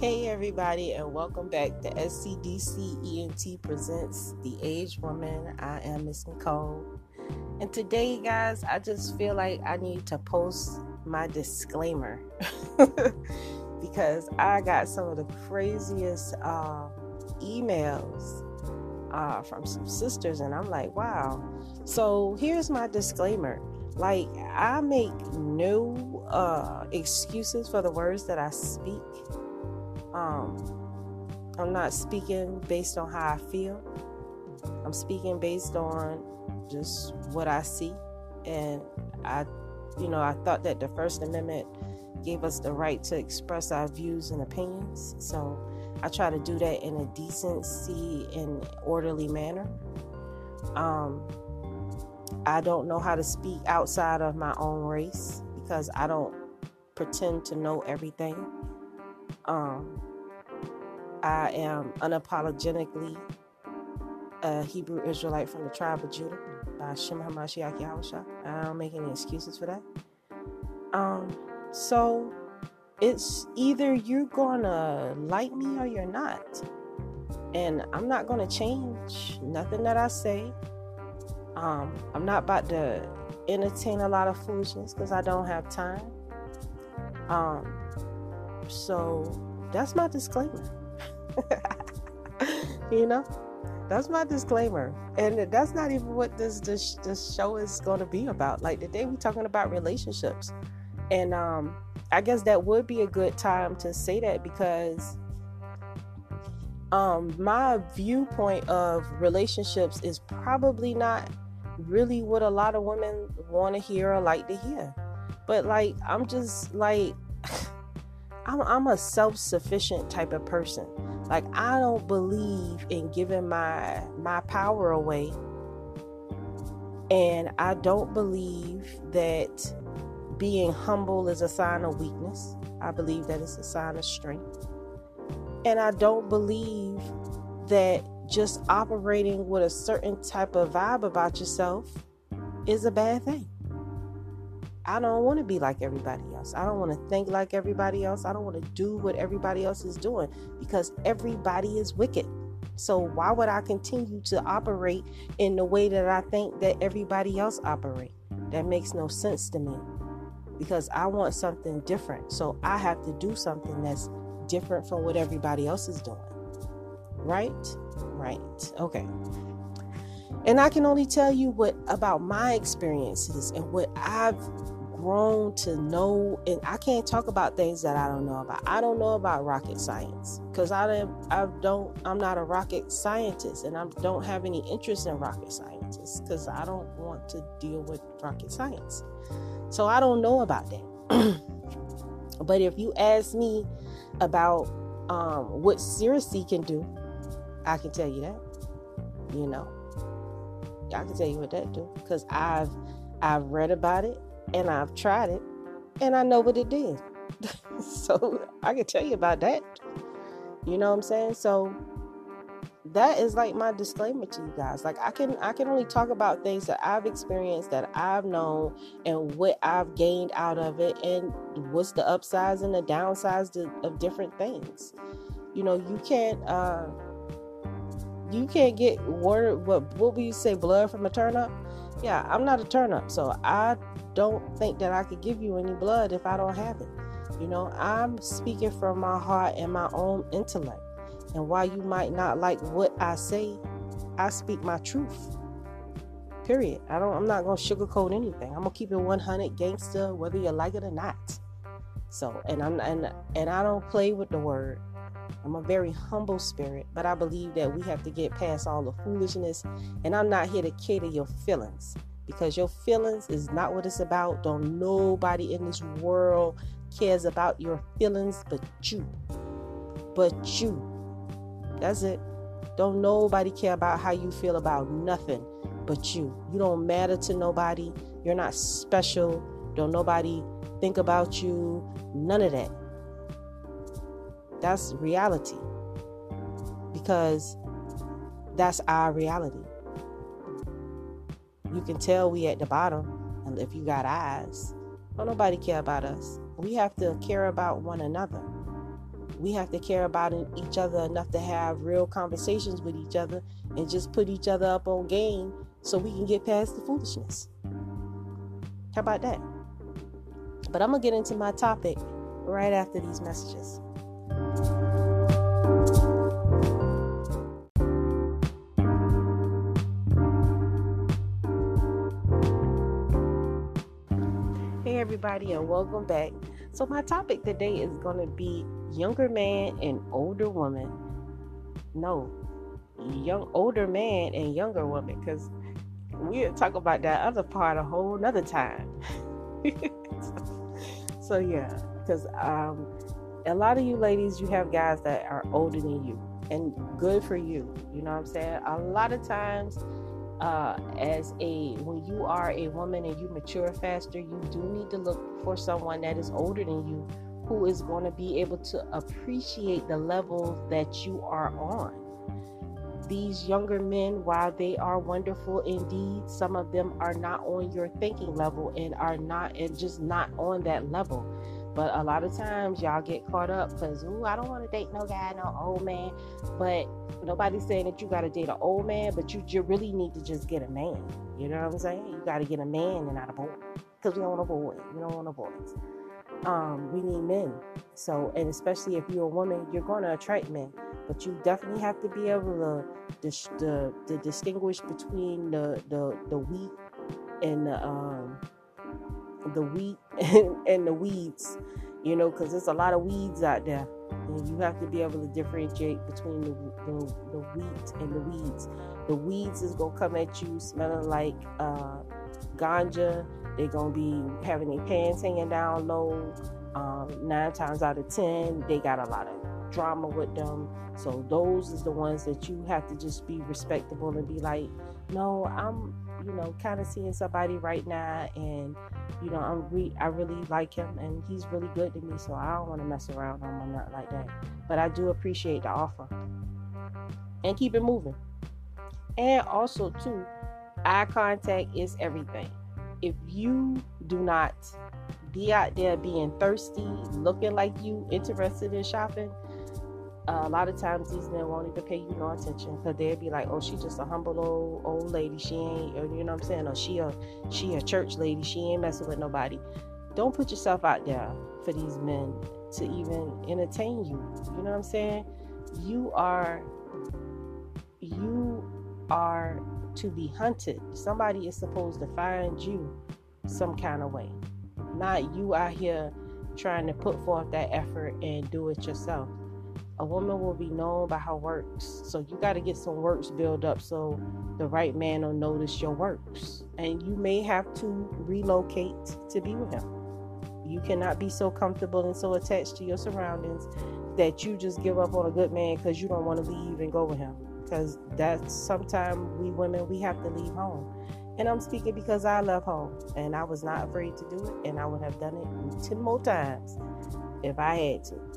Hey, everybody, and welcome back to SCDC ENT Presents The Average Woman. I am Miss Nicole. And today, guys, I just feel like I need to post my disclaimer because I got some of the craziest uh, emails uh, from some sisters, and I'm like, wow. So here's my disclaimer like, I make no uh, excuses for the words that I speak. Um, I'm not speaking based on how I feel. I'm speaking based on just what I see. And I, you know, I thought that the First Amendment gave us the right to express our views and opinions. So I try to do that in a decency and orderly manner. Um, I don't know how to speak outside of my own race because I don't pretend to know everything. Um, I am unapologetically a Hebrew Israelite from the tribe of Judah by Shem HaMashiach. I don't make any excuses for that. Um, so it's either you're gonna like me or you're not. And I'm not gonna change nothing that I say. Um, I'm not about to entertain a lot of foolishness because I don't have time. Um, so that's my disclaimer. you know, that's my disclaimer, and that's not even what this this this show is going to be about. Like today, we're talking about relationships, and um, I guess that would be a good time to say that because um, my viewpoint of relationships is probably not really what a lot of women want to hear or like to hear. But like, I'm just like, I'm, I'm a self sufficient type of person. Like, I don't believe in giving my my power away, and I don't believe that being humble is a sign of weakness. I believe that it's a sign of strength. And I don't believe that just operating with a certain type of vibe about yourself is a bad thing. I don't want to be like everybody else. I don't want to think like everybody else. I don't want to do what everybody else is doing because everybody is wicked. So why would I continue to operate in the way that I think that everybody else operate? That makes no sense to me because I want something different. So I have to do something that's different from what everybody else is doing. Right? Right. Okay. And I can only tell you what about my experiences and what I've grown to know and I can't talk about things that I don't know about. I don't know about rocket science cuz I don't I don't I'm not a rocket scientist and I don't have any interest in rocket scientists cuz I don't want to deal with rocket science. So I don't know about that. but if you ask me about um, what Circe can do, I can tell you that. You know, I can tell you what that do because I've I've read about it and I've tried it and I know what it did. so I can tell you about that. You know what I'm saying? So that is like my disclaimer to you guys like i can i can only talk about things that i've experienced that i've known and what i've gained out of it and what's the upsides and the downsides of different things you know you can't uh you can't get word what what would you say blood from a turnip yeah i'm not a turnip so i don't think that i could give you any blood if i don't have it you know i'm speaking from my heart and my own intellect and while you might not like what I say, I speak my truth. Period. I don't I'm not gonna sugarcoat anything. I'm gonna keep it 100 gangster, whether you like it or not. So, and I'm and and I don't play with the word. I'm a very humble spirit, but I believe that we have to get past all the foolishness. And I'm not here to cater your feelings because your feelings is not what it's about. Don't nobody in this world cares about your feelings but you. But you. That's it. Don't nobody care about how you feel about nothing but you. You don't matter to nobody. You're not special. Don't nobody think about you. None of that. That's reality. Because that's our reality. You can tell we at the bottom and if you got eyes. Don't nobody care about us. We have to care about one another. we have to care about each other enough to have real conversations with each other and just put each other up on game so we can get past the foolishness. How about that? But I'm going to get into my topic right after these messages. Everybody, and welcome back. So, my topic today is going to be younger man and older woman. No, young older man and younger woman, because we'll talk about that other part a whole nother time. so, yeah, because um, a lot of you ladies, you have guys that are older than you, and good for you. You know what I'm saying? A lot of times, uh, as a when you are a woman and you mature faster, you do need to look for someone that is older than you, who is going to be able to appreciate the level that you are on. These younger men, while they are wonderful indeed, some of them are not on your thinking level and are not and just not on that level but a lot of times y'all get caught up because, ooh, I don't want to date no guy, no old man. But nobody's saying that you got to date an old man, but you, you really need to just get a man. You know what I'm saying? You got to get a man and not a boy. Because we don't want a boy. We don't want a boys. Um, we need men. So, and especially if you're a woman, you're going to attract men. But you definitely have to be able to, dis- to, to distinguish between the, the, the weak and the, um, the wheat and, and the weeds, you know, because there's a lot of weeds out there. And you have to be able to differentiate between the, the, the wheat and the weeds. The weeds is going to come at you smelling like uh, ganja. They're going to be having their pants hanging down low. Um, nine times out of ten, they got a lot of drama with them. So those is the ones that you have to just be respectable and be like, no, I'm you know, kind of seeing somebody right now, and you know, I'm re- I really like him, and he's really good to me, so I don't want to mess around on him not like that. But I do appreciate the offer, and keep it moving. And also, too, eye contact is everything. If you do not be out there being thirsty, looking like you interested in shopping, uh, a lot of times these men won't even pay you no attention because they'll be like, "Oh, she's just a humble old old lady. She ain't, or, you know what I'm saying? Or she a she a church lady. She ain't messing with nobody." Don't put yourself out there for these men to even entertain you. You know what I'm saying? You are you are to be hunted. Somebody is supposed to find you some kind of way, not you out here trying to put forth that effort and do it yourself a woman will be known by her works. So you got to get some works built up so the right man will notice your works. And you may have to relocate to be with him. You cannot be so comfortable and so attached to your surroundings that you just give up on a good man because you don't want to leave and go with him. Because that's sometimes we women, we have to leave home. And I'm speaking because I left home and I was not afraid to do it. And I would have done it 10 more times if I had to.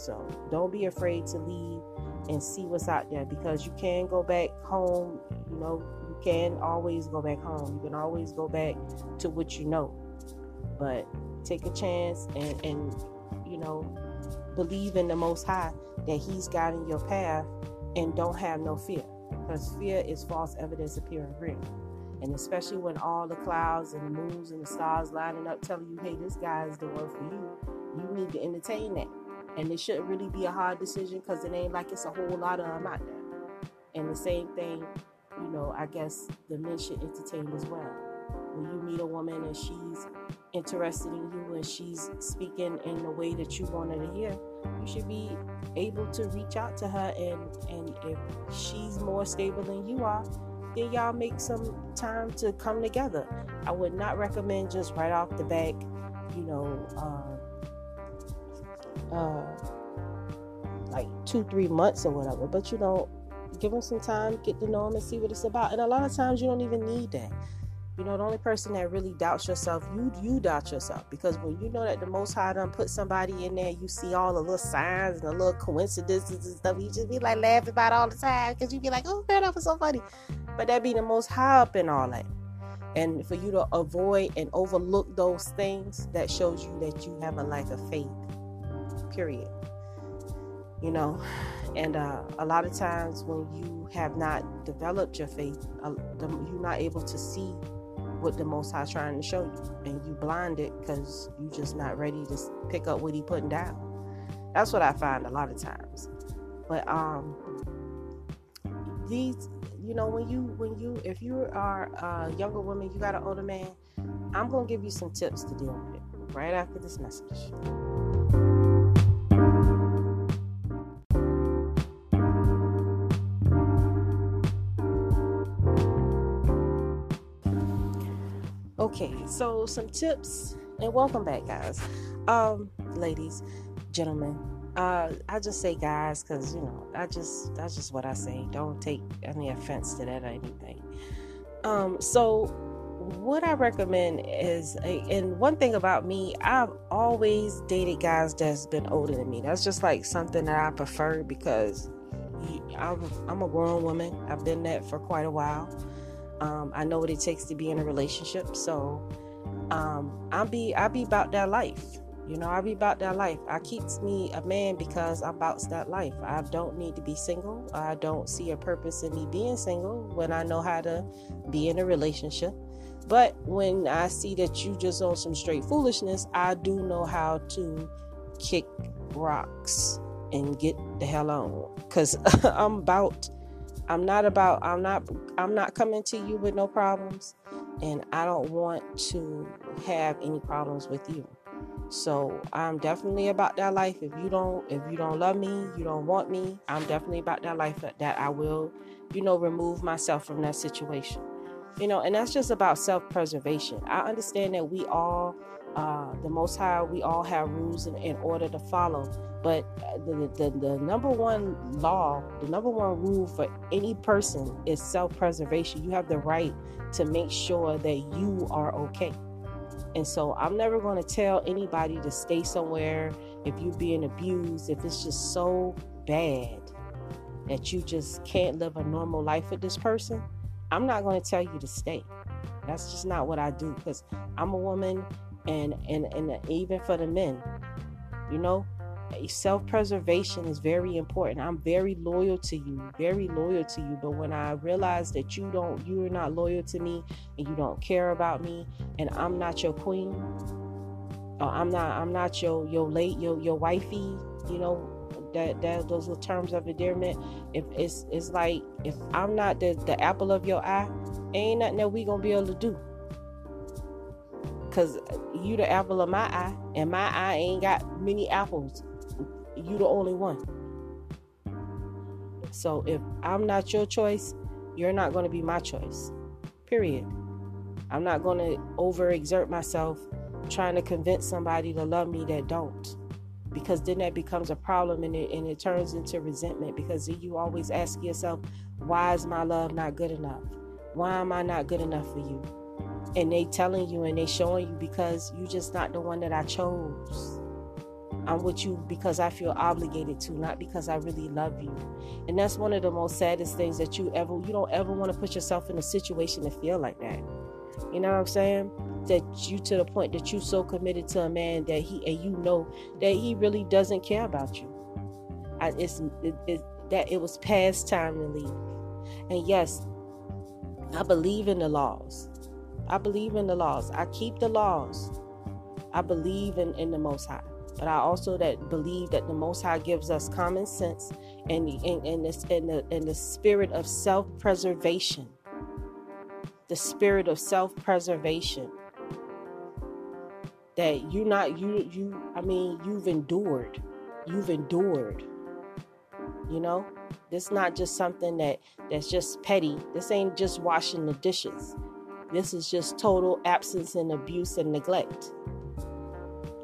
So don't be afraid to leave and see what's out there because you can go back home. You know, you can always go back home. You can always go back to what you know. But take a chance and, and you know, believe in the Most High that He's guiding your path and don't have no fear. Because fear is false evidence appearing real. And especially when all the clouds and the moons and the stars lining up telling you, hey, this guy is the one for you, you need to entertain that and it shouldn't really be a hard decision because it ain't like it's a whole lot of them out there. And the same thing, you know, I guess the men should entertain as well. When you meet a woman and she's interested in you and she's speaking in the way that you want her to hear, you should be able to reach out to her and and if she's more stable than you are, then y'all make some time to come together. I would not recommend just right off the back, you know, uh, uh, like two, three months or whatever. But you know, give them some time, get to know them, and see what it's about. And a lot of times, you don't even need that. You know, the only person that really doubts yourself, you you doubt yourself because when you know that the Most High done put somebody in there, you see all the little signs and the little coincidences and stuff. You just be like laughing about all the time because you be like, oh man, that was so funny. But that be the Most High up in all that. And for you to avoid and overlook those things, that shows you that you have a life of faith period. you know. And uh, a lot of times when you have not developed your faith, uh, you're not able to see what the Most High trying to show you, and you blinded because you're just not ready to pick up what He putting down. That's what I find a lot of times. But um, these, you know, when you when you if you are a younger woman, you got an older man, I'm gonna give you some tips to deal with it right after this message. Okay, so some tips and welcome back, guys. Um, ladies, gentlemen, uh, I just say guys because you know I just that's just what I say. Don't take any offense to that or anything. Um, so what I recommend is, and one thing about me, I've always dated guys that's been older than me. That's just like something that I prefer because I'm, I'm a grown woman. I've been that for quite a while. Um, I know what it takes to be in a relationship, so um, I'll be I'll be about that life. You know, I be about that life. I keeps me a man because I'm about that life. I don't need to be single. I don't see a purpose in me being single when I know how to be in a relationship. But when I see that you just on some straight foolishness, I do know how to kick rocks and get the hell on. Cause I'm about I'm not about I'm not I'm not coming to you with no problems and I don't want to have any problems with you. So I'm definitely about that life. If you don't if you don't love me, you don't want me, I'm definitely about that life that that I will, you know, remove myself from that situation. You know, and that's just about self-preservation. I understand that we all uh, the Most High, we all have rules in, in order to follow. But uh, the, the, the number one law, the number one rule for any person is self preservation. You have the right to make sure that you are okay. And so I'm never going to tell anybody to stay somewhere if you're being abused, if it's just so bad that you just can't live a normal life with this person. I'm not going to tell you to stay. That's just not what I do because I'm a woman and and and even for the men you know self-preservation is very important. I'm very loyal to you very loyal to you. But when i realize that you don't you're not loyal to me and you don't care about me and i'm not your queen or i'm not i'm not your your late your your wifey you know that that those are terms of endearment if it's it's like if i'm not the the apple of your eye ain't nothing that we gonna be able to do Cause you the apple of my eye, and my eye ain't got many apples. You the only one. So if I'm not your choice, you're not to be my choice. Period. I'm not to overexert myself trying to convince somebody to love me that don't. Because then that becomes a problem and it, and it turns into resentment because you always ask yourself, why is my love not good enough? Why am I not good enough for you? And they telling you and they showing you because you're just not the one that I chose. I'm with you because I feel obligated to, not because I really love you. And that's one of the most saddest things that you ever you don't ever want to put yourself in a situation to feel like that. You know what I'm saying? That you to the point that you so committed to a man that he and you know that he really doesn't care about you. I, it's it, it, that it was past time to leave. And yes, I believe in the laws. I believe in the laws. I keep the laws. I believe in, in the Most High. But I also that believe that the Most High gives us common sense and and, and, this, and, the, and the spirit of self-preservation. The spirit of self-preservation. That you not you you I mean you've endured. You've endured. You know? This not just something that that's just petty. This ain't just washing the dishes. This is just total absence and abuse and neglect.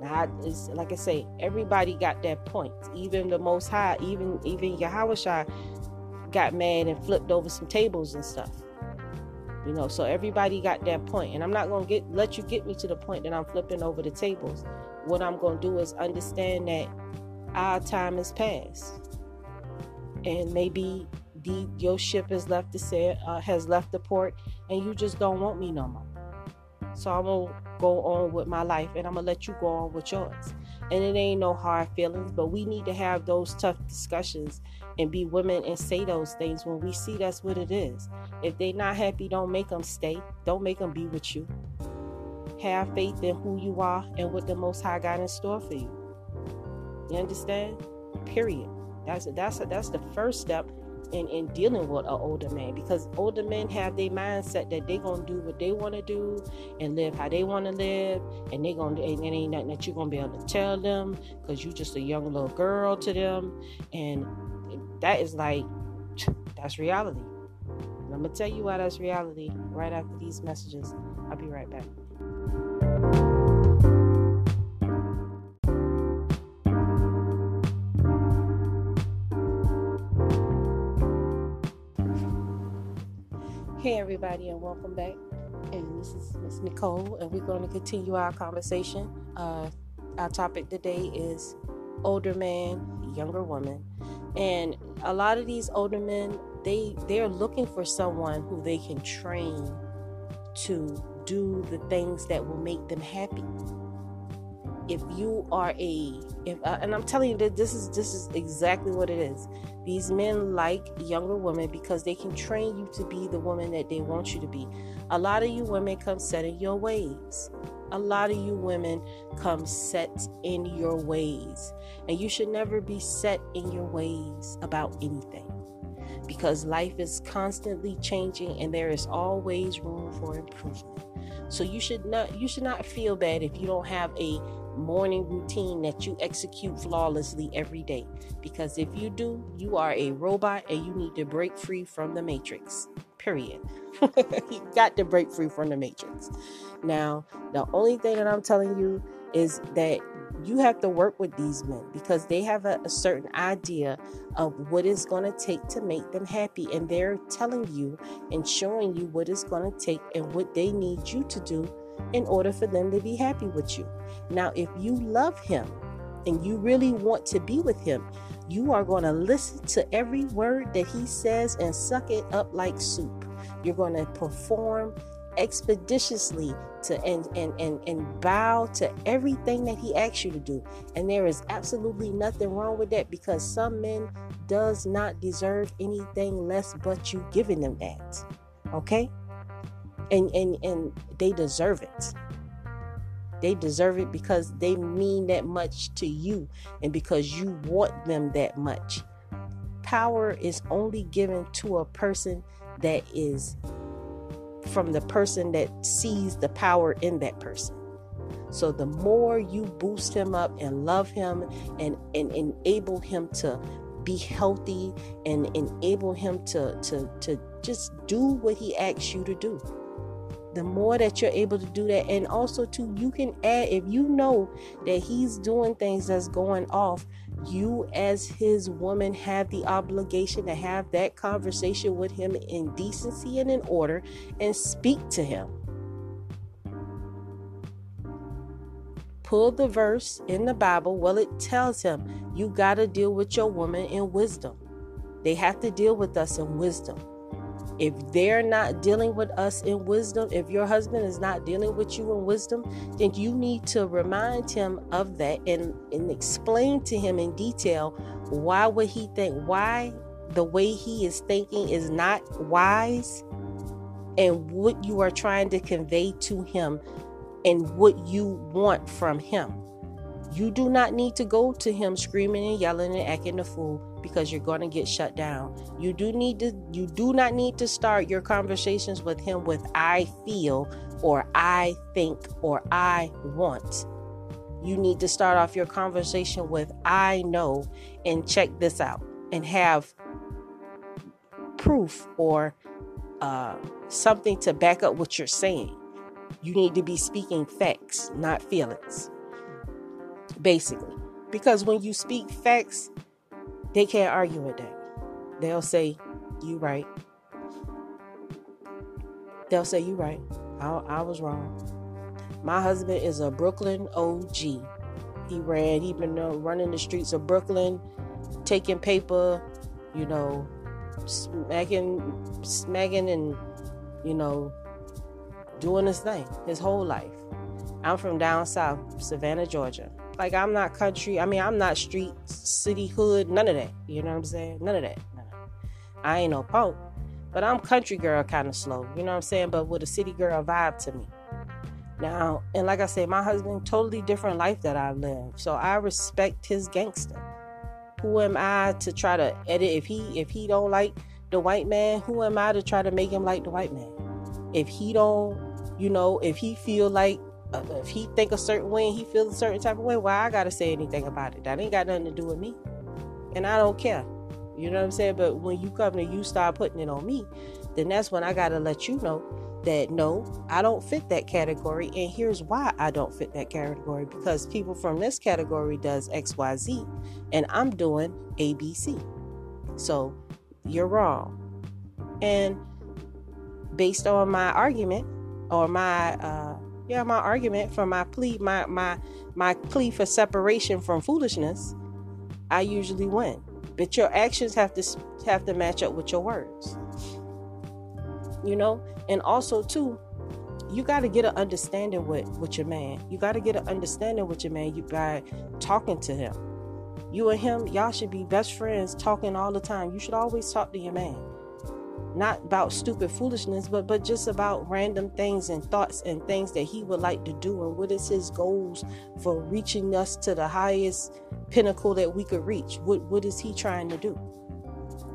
Now, it's, like I say, everybody got that point. Even the Most High, even even Yahweh got mad and flipped over some tables and stuff. You know, so everybody got that point, and I'm not gonna get let you get me to the point that I'm flipping over the tables. What I'm gonna do is understand that our time is past, and maybe the your ship has left the sail, uh, has left the port, and you just don't want me no more. So I'm gonna go on with my life and I'm gonna let you go on with yours. And it ain't no hard feelings, but we need to have those tough discussions and be women and say those things when we see that's what it is. If they not happy, don't make them stay. Don't make them be with you. Have faith in who you are and what the Most High got in store for you. You understand? Period. That's that's that's the first step in, in dealing with an older man because older men have their mindset that they're gonna do what they want to do and live how they want to live. And they gonna and it ain't nothing that you're gonna be able to tell them because you just a young little girl to them. And that is like that's reality. And i'm gonna tell you why that's reality right after these messages. I'll be right back Hey, everybody, and welcome back. And this is Miss Nicole, and we're going to continue our conversation. Uh, our topic today is older man, younger woman, and a lot of these older men they they're looking for someone who they can train to do the things that will make them happy if you are a if uh, and i'm telling you that this is this is exactly what it is. These men like younger women because they can train you to be the woman that they want you to be. A lot of you women come set in your ways. A lot of you women come set in your ways. And you should never be set in your ways about anything because life is constantly changing and there is always room for improvement. So you should not you should not feel bad if you don't have a morning routine that you execute flawlessly every day. Because if you do, you are a robot and you need to break free from the matrix. Period. you got to break free from the matrix. Now, the only thing that I'm telling you is that you have to work with these men because they have a, a certain idea of what it's going to take to make them happy. And they're telling you and showing you what it's going to take and what they need you to do in order for them to be happy with you. Now, if you love him and you really want to be with him, you are going to listen to every word that he says and suck it up like soup. You're going to perform expeditiously to and, and and and bow to everything that he asks you to do and there is absolutely nothing wrong with that because some men does not deserve anything less but you giving them that okay and and and they deserve it. They deserve it because they mean that much to you and because you want them that much. Power is only given to a person that is from the person that sees the power in that person. So the more you boost him up and love him and, and enable him to be healthy and enable him to to to just do what he asks you to do the more that you're able to do that. And also too you can add if you know that he's doing things that's going off you as his woman have the obligation to have that conversation with him in decency and in order and speak to him. Pull the verse in the bible. Well it tells him you got to deal with your woman in wisdom. They have to deal with us in wisdom if they're not dealing with us in wisdom, if your husband is not dealing with you in wisdom, then you need to remind him of that and, and explain to him in detail why would he think, why the way he is thinking is not wise, and what you are trying to convey to him and what you want from him. You do not need to go to him screaming and yelling and acting a fool because you're going to get shut down. You do need to you do not need to start your conversations with him with I feel or I think or I want. You need to start off your conversation with I know and check this out and have proof or uh, something to back up what you're saying. You need to be speaking facts, not feelings. Basically. Because when you speak facts, they can't argue with that. They'll say, You right. They'll say, You right. I, I was wrong. My husband is a Brooklyn OG. He ran, he been uh, running the streets of Brooklyn, taking paper, you know, smacking, smacking and, you know, doing his thing his whole life. I'm from down south, Savannah, Georgia. Like I'm not country. I mean, I'm not street, city, hood, none of that. You know what I'm saying? None of that. None of that. I ain't no punk, but I'm country girl kind of slow. You know what I'm saying? But with a city girl vibe to me. Now, and like I said, my husband totally different life that I live. So I respect his gangster. Who am I to try to edit if he if he don't like the white man, who am I to try to make him like the white man? If he don't, you know, if he feel like if he think a certain way and he feels a certain type of way, why I gotta say anything about it? That ain't got nothing to do with me, and I don't care. You know what I'm saying? But when you come to you start putting it on me, then that's when I gotta let you know that no, I don't fit that category, and here's why I don't fit that category because people from this category does X, Y, Z, and I'm doing A, B, C. So you're wrong, and based on my argument or my uh, yeah, my argument for my plea, my my my plea for separation from foolishness, I usually win. But your actions have to have to match up with your words. You know, and also too, you got to get an understanding with with your man. You got to get an understanding with your man you by talking to him. You and him, y'all should be best friends, talking all the time. You should always talk to your man not about stupid foolishness but but just about random things and thoughts and things that he would like to do. And what is his goals for reaching us to the highest pinnacle that we could reach? What what is he trying to do?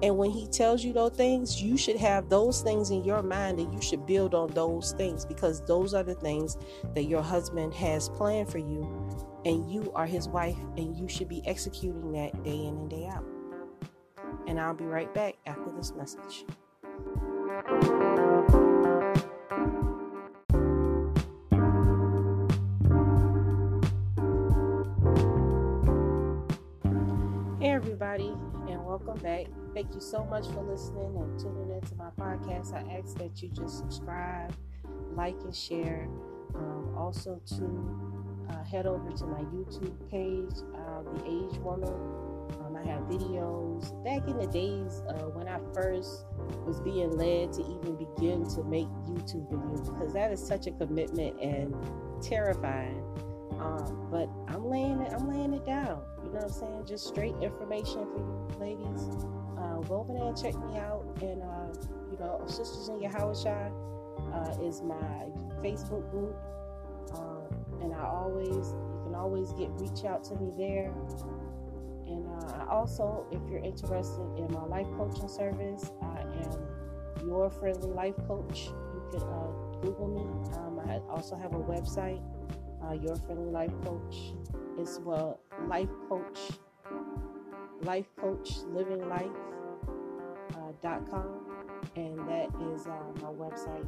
And when he tells you those things you should have those things in your mind and you should build on those things because those are the things that your husband has planned for you and you are his wife and you should be executing that day in and day out. And I'll be right back after this message. Hey, everybody, and welcome back. Thank you so much for listening and tuning into my podcast. I ask that you just subscribe, like, and share. Um, also, to uh, head over to my YouTube page, uh, The Average Woman um, I have videos back in the days uh, when I first was being led to even begin to make YouTube videos because that is such a commitment and terrifying. Um, but I'm laying it, I'm laying it down. You know what I'm saying? Just straight information for you ladies. Uh, go over there and check me out. And uh, you know, Sisters in Your Yahawashai uh, is my Facebook group. Um, and I always, you can always get reach out to me there. Uh, also, if you're interested in my life coaching service, I am your friendly life coach. You can uh, Google me. Um, I also have a website, uh, Your Friendly Life Coach. It's well, life coach, life coach, living life. Uh, dot com, and that is uh, my website.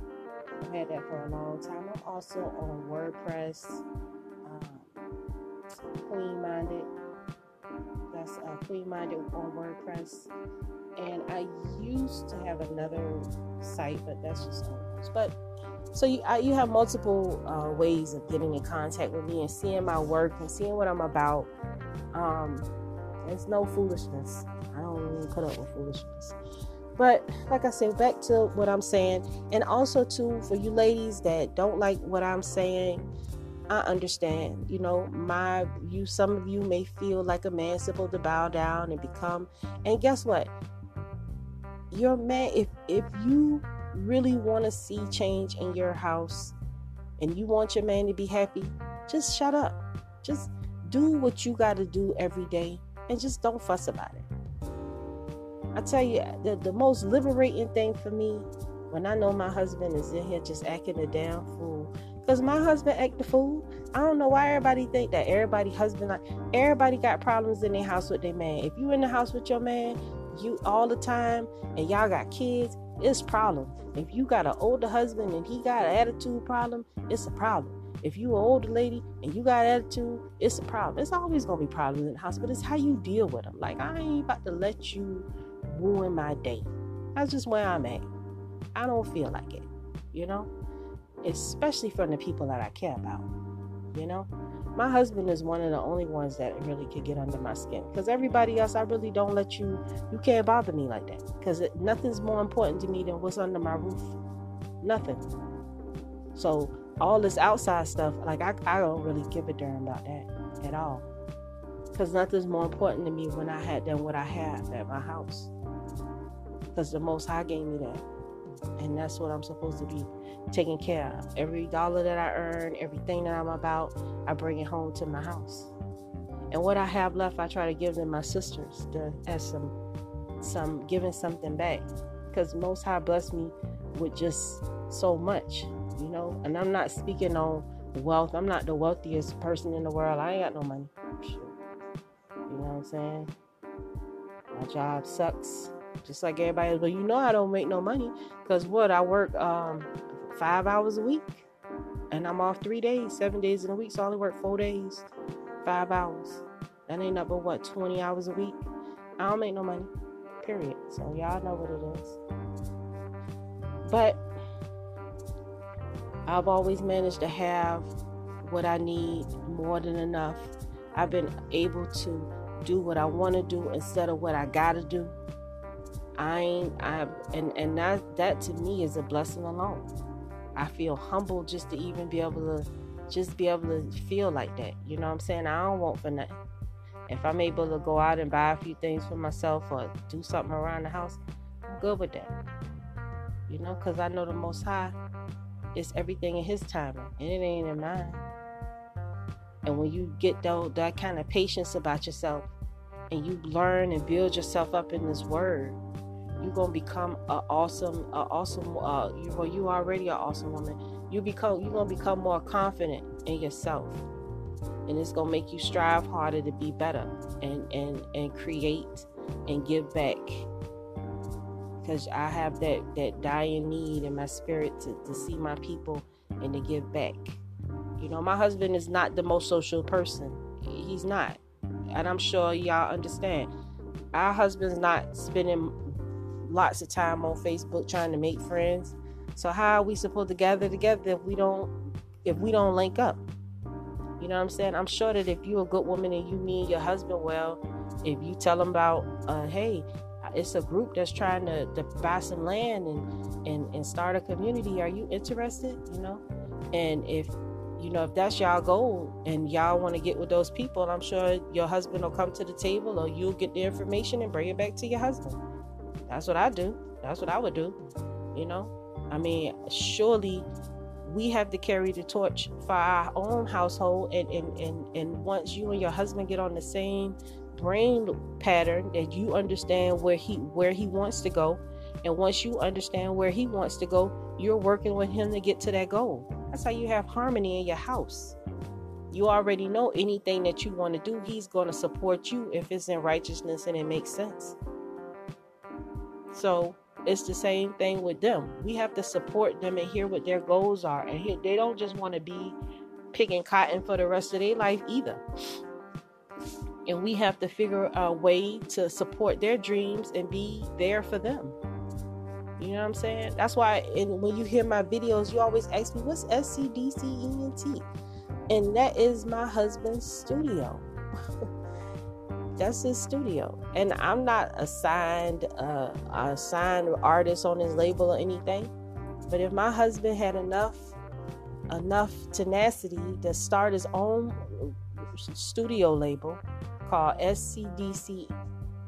I've had that for a long time. I'm also on WordPress, um, Clean Minded that's uh, Queen Minded on WordPress. And I used to have another site, but that's just almost. But so you, I, you have multiple uh, ways of getting in contact with me and seeing my work and seeing what I'm about. Um, it's no foolishness. I don't even put up with foolishness. But like I said, back to what I'm saying, and also too for you ladies that don't like what I'm saying, I understand. You know, my you some of you may feel like a man supposed to bow down and become and guess what? Your man if if you really want to see change in your house and you want your man to be happy, just shut up. Just do what you got to do every day and just don't fuss about it. I tell you, the, the most liberating thing for me when I know my husband is in here just acting a damn fool Cause my husband act the fool. I don't know why everybody think that everybody husband like everybody got problems in their house with their man. If you in the house with your man, you all the time and y'all got kids, it's problem. If you got an older husband and he got an attitude problem, it's a problem. If you an older lady and you got attitude, it's a problem. It's always gonna be problems in the house, but it's how you deal with them. Like I ain't about to let you ruin my day. That's just where I'm at. I don't feel like it, you know especially from the people that I care about. You know, my husband is one of the only ones that really could get under my skin because everybody else, I really don't let you, you can't bother me like that because nothing's more important to me than what's under my roof. Nothing. So all this outside stuff, like I, I don't really give a damn about that at all. Because nothing's more important to me when I had than what I have at my house. Because the Most High gave me that. And that's what I'm supposed to be taking care of. Every dollar that I earn, everything that I'm about, I bring it home to my house. And what I have left, I try to give them my sisters to, as some, some giving something back. Because Most High blessed me with just so much, you know. And I'm not speaking on wealth. I'm not the wealthiest person in the world. I ain't got no money. You know what I'm saying? My job sucks, just like everybody else. But you know I don't make no money because what I work um, five hours a week, and I'm off three days, seven days in a week. So I only work four days, five hours. That ain't up but what 20 hours a week. I don't make no money. Period. So y'all know what it is. But I've always managed to have what I need more than enough. I've been able to do what I want to do instead of what I gotta do. I ain't I and and that that to me is a blessing alone. I feel humble just to even be able to just be able to feel like that. You know what I'm saying? I don't want for nothing. If I'm able to go out and buy a few things for myself or do something around the house, I'm good with that. You know, because I know the Most High is everything in His timing, and it ain't in mine. And when you get that, that kind of patience about yourself, and you learn and build yourself up in this Word, you're gonna become an awesome, a awesome. Uh, you, well, you already an awesome woman. You become, you're gonna become more confident in yourself, and it's gonna make you strive harder to be better and and and create and give back. Because I have that that dying need in my spirit to, to see my people and to give back. You know, my husband is not the most social person. He's not. And I'm sure y'all understand. Our husband's not spending lots of time on Facebook trying to make friends. So how are we supposed to gather together if we don't if we don't link up? You know what I'm saying? I'm sure that if you're a good woman and you mean your husband well, if you tell him about, uh, hey, it's a group that's trying to, to buy some land and, and and start a community. Are you interested? You know, and if you know, if that's y'all goal and y'all want to get with those people, I'm sure your husband will come to the table or you'll get the information and bring it back to your husband. That's what I do. That's what I would do. You know, I mean, surely we have to carry the torch for our own household and, and, and, and once you and your husband get on the same brain pattern that you understand where he where he wants to go and once you understand where he wants to go you're working with him to get to that goal that's how you have harmony in your house. You already know anything that you want to do, He's going to support you if it's in righteousness and it makes sense. So it's the same thing with them. We have to support them and hear what their goals are. And they don't just want to be picking cotton for the rest of their life either. And we have to figure a way to support their dreams and be there for them. You know what I'm saying? That's why and when you hear my videos, you always ask me, what's SCDCENT? And that is my husband's studio. That's his studio. And I'm not assigned uh, a signed artist on his label or anything. But if my husband had enough enough tenacity to start his own studio label called SCDC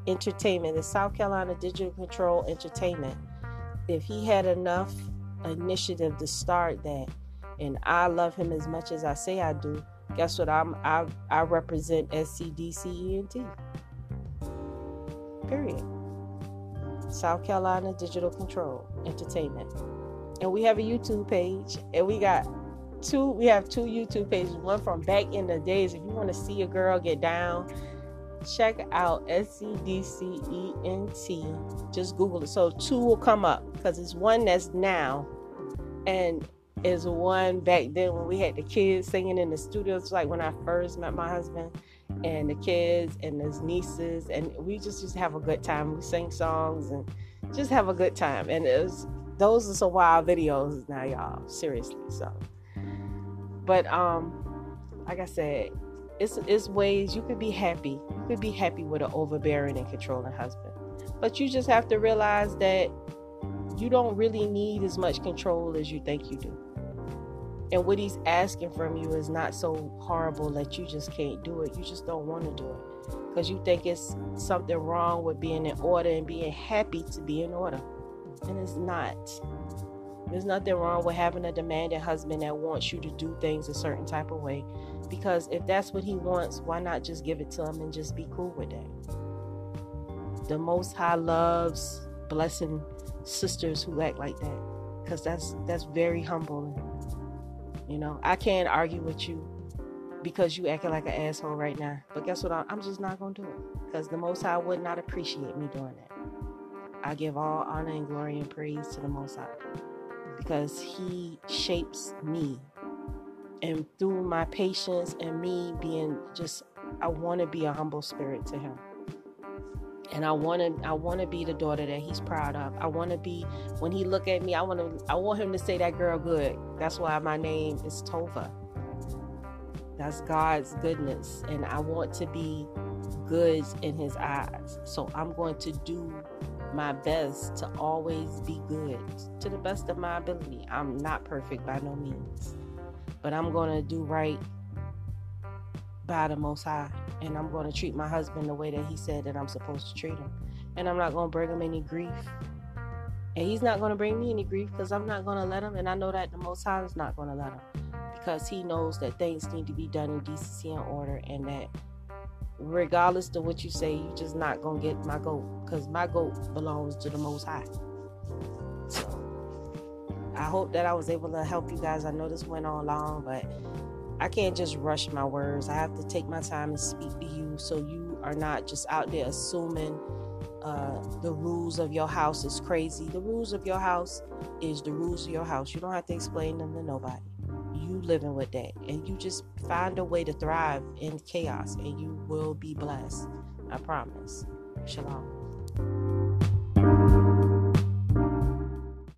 Entertainment, the South Carolina Digital Control Entertainment if he had enough initiative to start that, and I love him as much as I say I do, guess what? I'm I I represent SCDCENT. Period. South Carolina Digital Control Entertainment. And we have a YouTube page and we got two we have two YouTube pages. One from back in the days. If you want to see a girl get down check out SCDCENT. Just Google it. So two will come up because it's one that's now and is one back then when we had the kids singing in the studios, like when I first met my husband and the kids and his nieces, and we just just have a good time. We sing songs and just have a good time. And it was those are some wild videos now, y'all. Seriously. So, but um, like I said, it's it's ways you could be happy. You could be happy with an overbearing and controlling husband. But you just have to realize that you don't really need as much control as you think you do. And what he's asking from you is not so horrible that you just can't do it. You just don't want to do it because you think it's something wrong with being in order and being happy to be in order. And it's not. There's nothing wrong with having a demanding husband that wants you to do things a certain type of way. Because if that's what he wants, why not just give it to him and just be cool with that? The Most High loves blessing sisters who act like that. Because that's that's very humbling. You know, I can't argue with you because you acting like an asshole right now. But guess what? I'm just not gonna do it because the Most High would not appreciate me doing that. I give all honor and glory and praise to the Most High because He shapes me, and through my patience and me being just, I want to be a humble spirit to Him and I want to I want to be the daughter that he's proud of. I want to be when he look at me, I want to I want him to say that girl good. That's why my name is Tova. That's God's goodness and I want to be good in his eyes. So I'm going to do my best to always be good to the best of my ability. I'm not perfect by no means. But I'm going to do right by the most high and I'm going to treat my husband the way that he said that I'm supposed to treat him. And I'm not going to bring him any grief. And he's not going to bring me any grief because I'm not going to let him. And I know that the Most High is not going to let him because he knows that things need to be done in decency and order and that regardless of what you say, you're just not going to get my goat because my goat belongs to the Most High. So I hope that I was able to help you guys. I know this went on long, but I can't just rush my words. I have to take my time and speak to you so you are not just out there assuming uh, the rules of your house is crazy. The rules of your house is the rules of your house. You don't have to explain them to nobody. You living with that. And you just find a way to thrive in chaos and you will be blessed. I promise. Shalom.